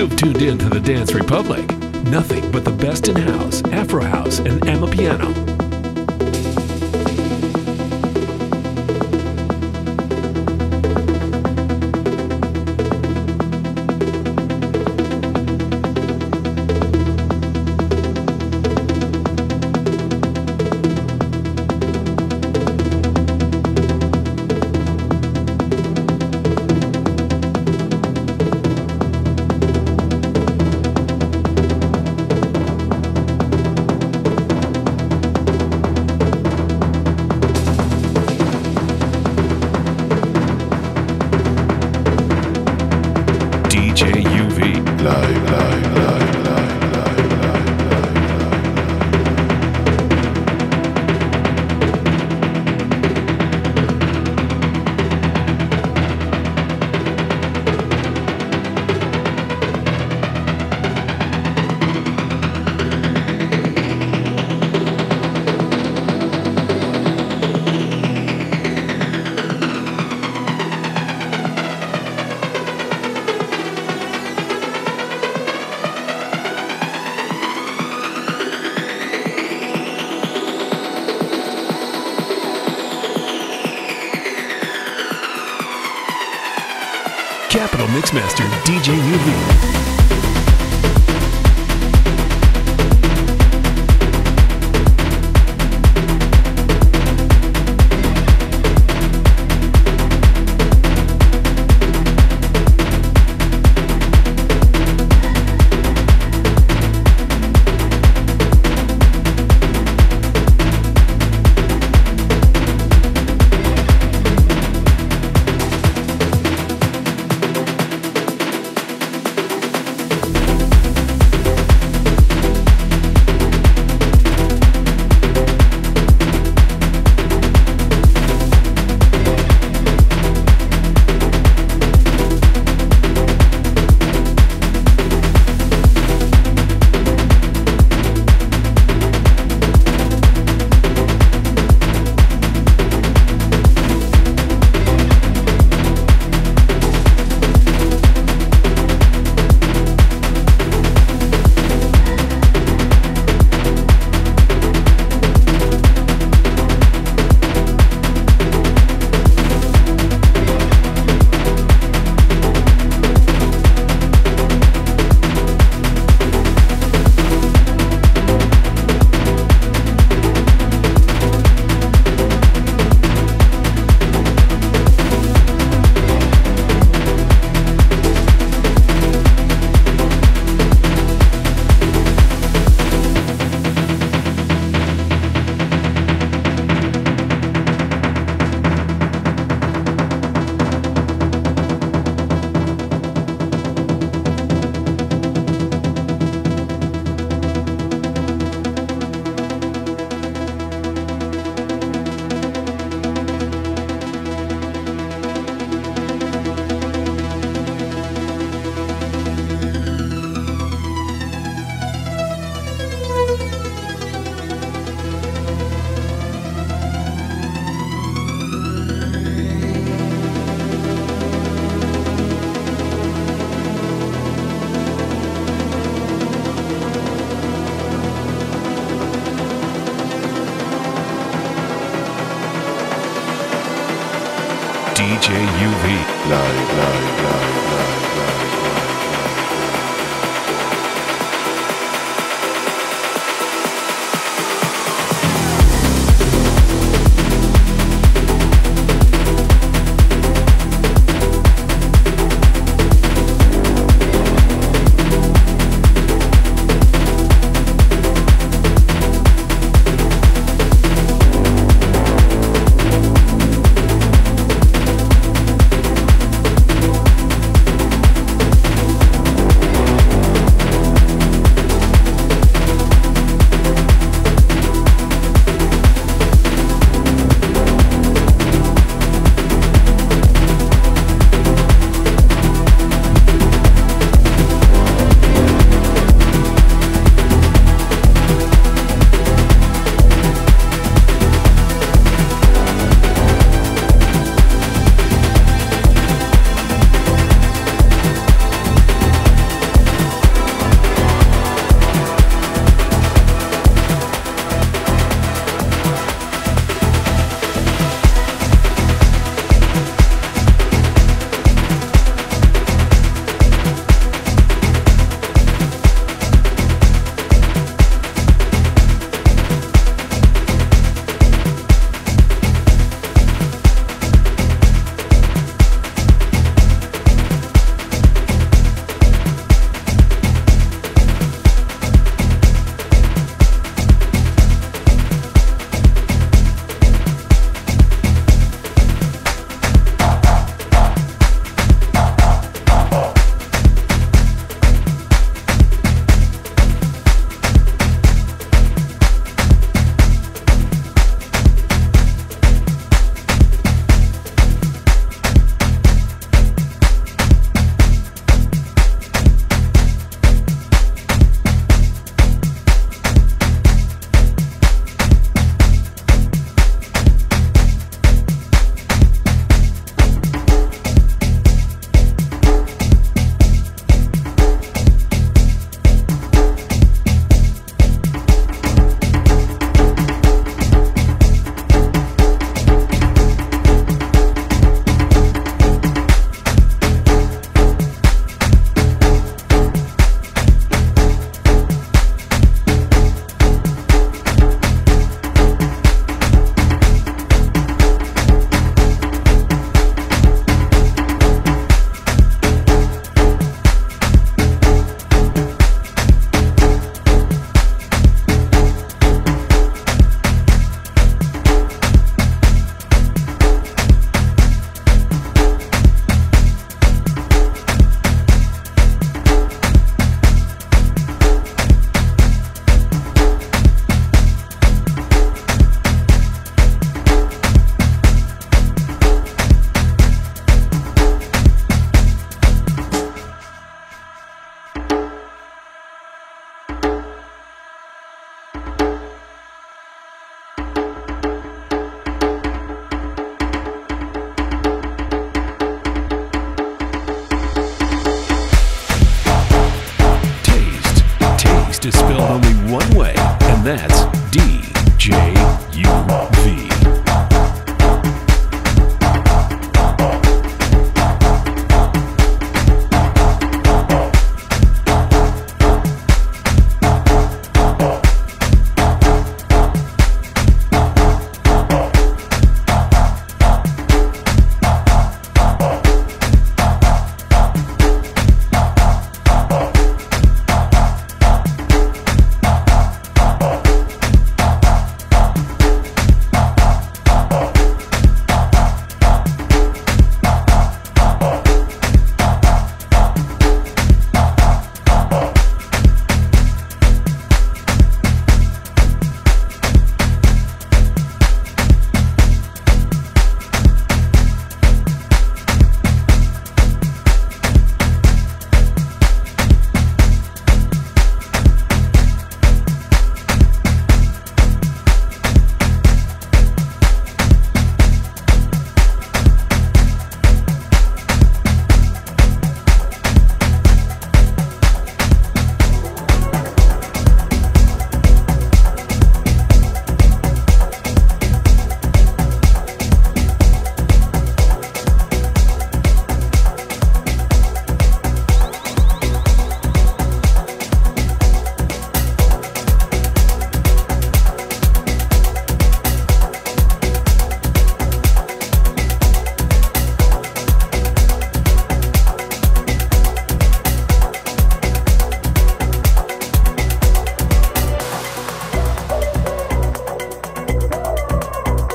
You've tuned in to the Dance Republic. Nothing but the best in house, Afro house, and Amapiano. Mixmaster DJ UV.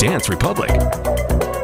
Dance Republic.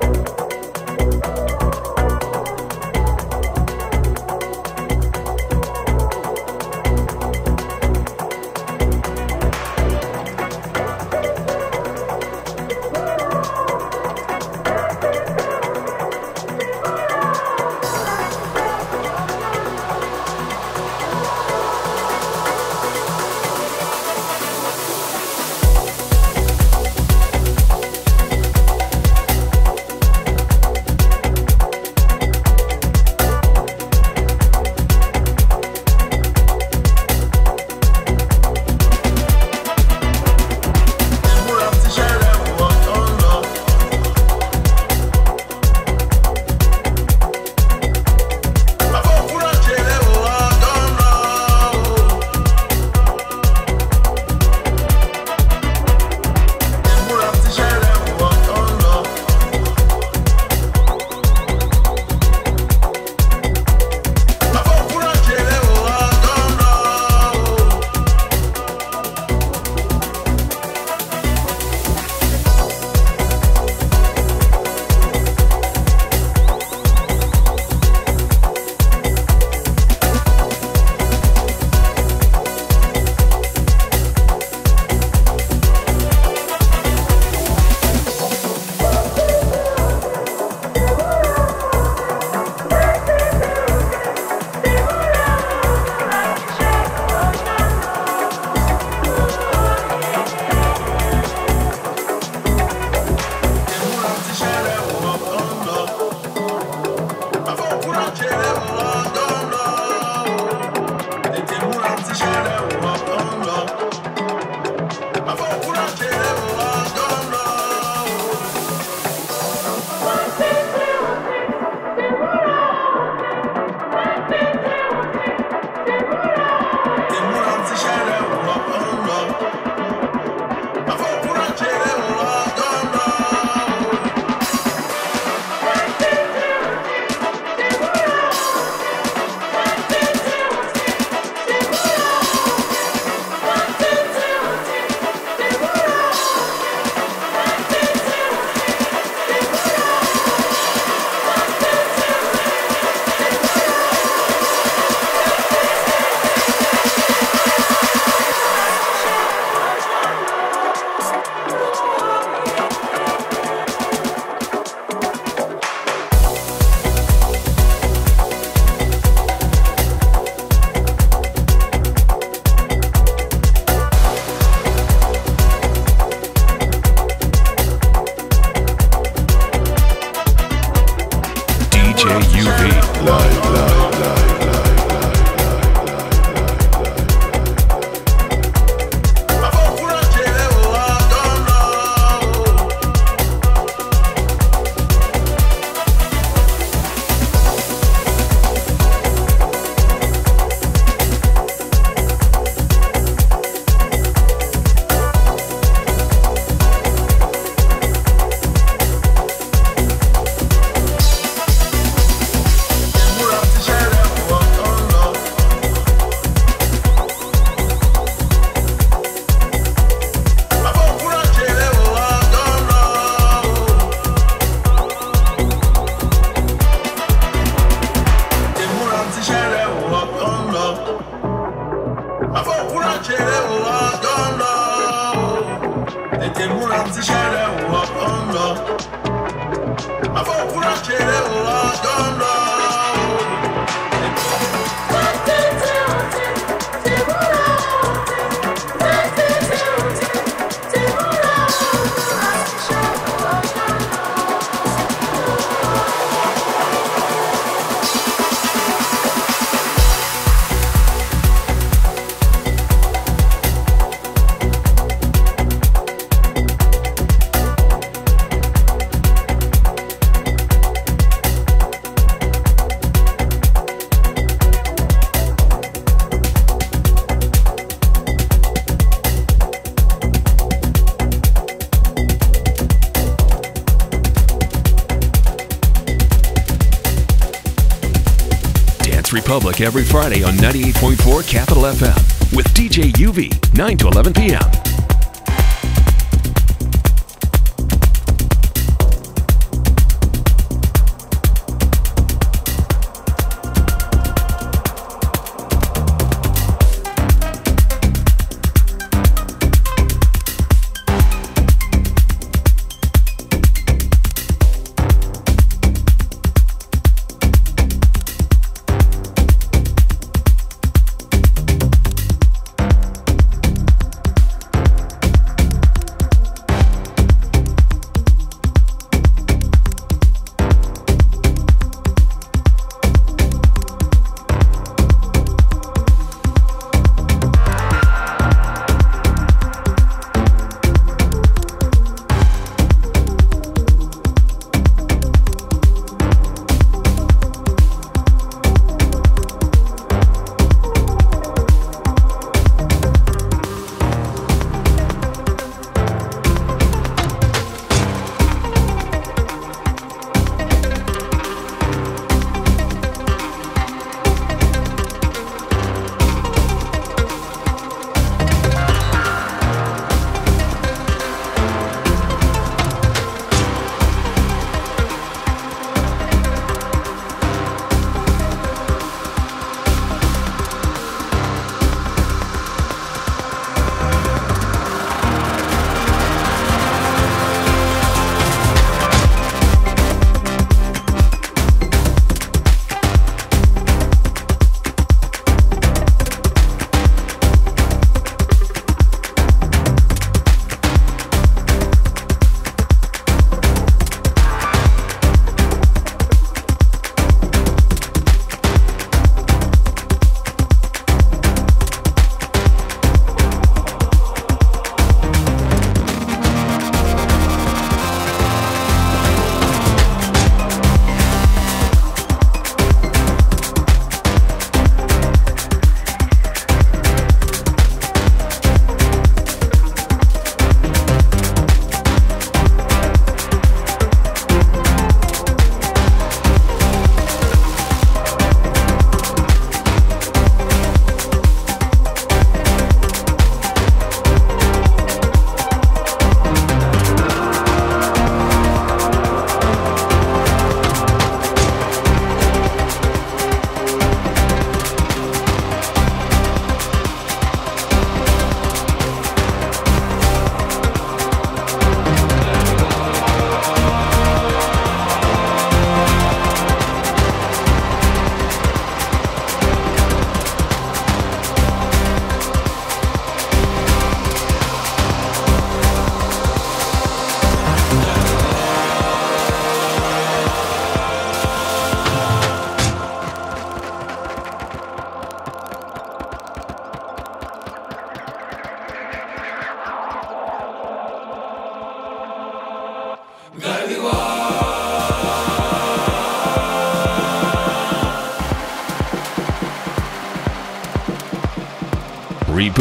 Every Friday on 98.4 Capital FM with DJ UV, 9 to 11 p.m.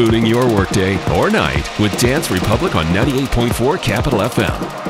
rebooting your workday or night with Dance Republic on 98.4 Capital FM.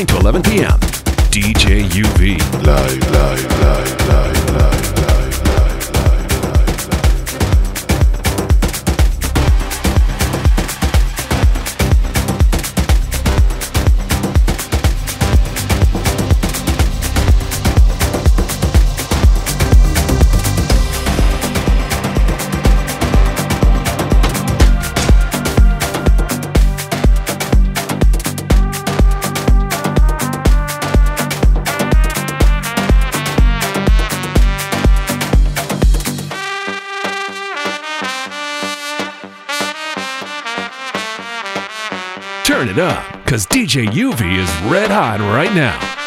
9 to 11 Turn it up, because DJ UV is red hot right now.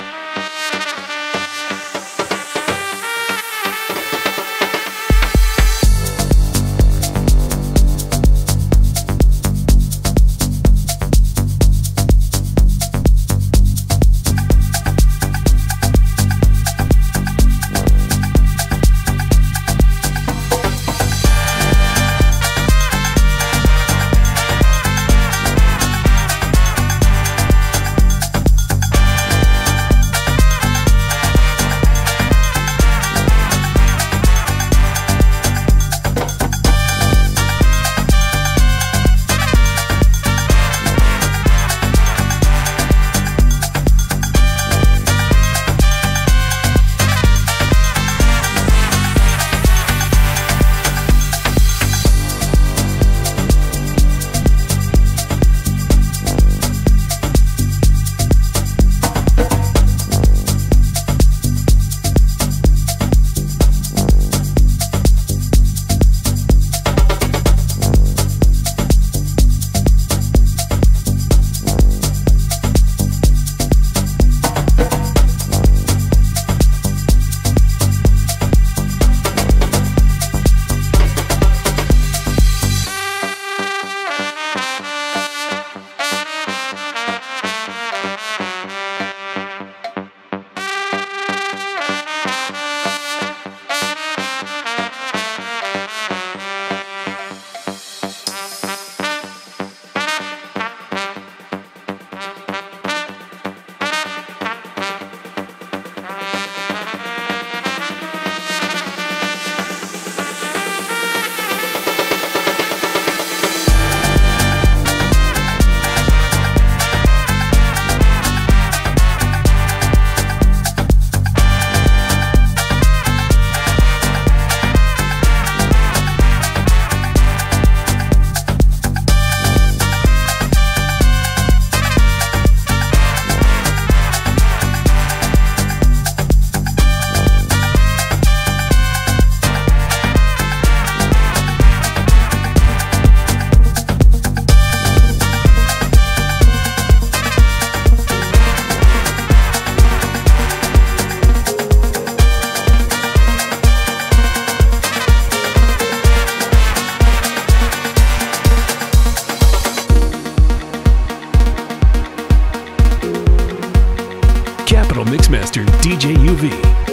Mixmaster DJ UV.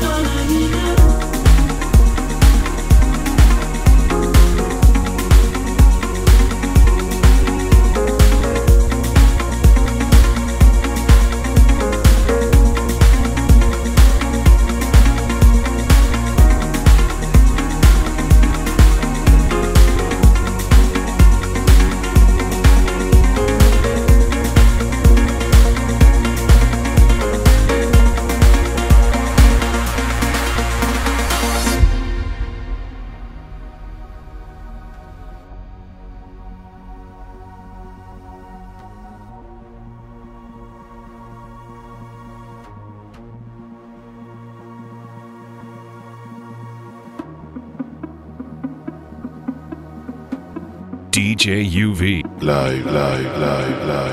gonna DJ live, live, live, live,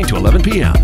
9 to 11 p.m.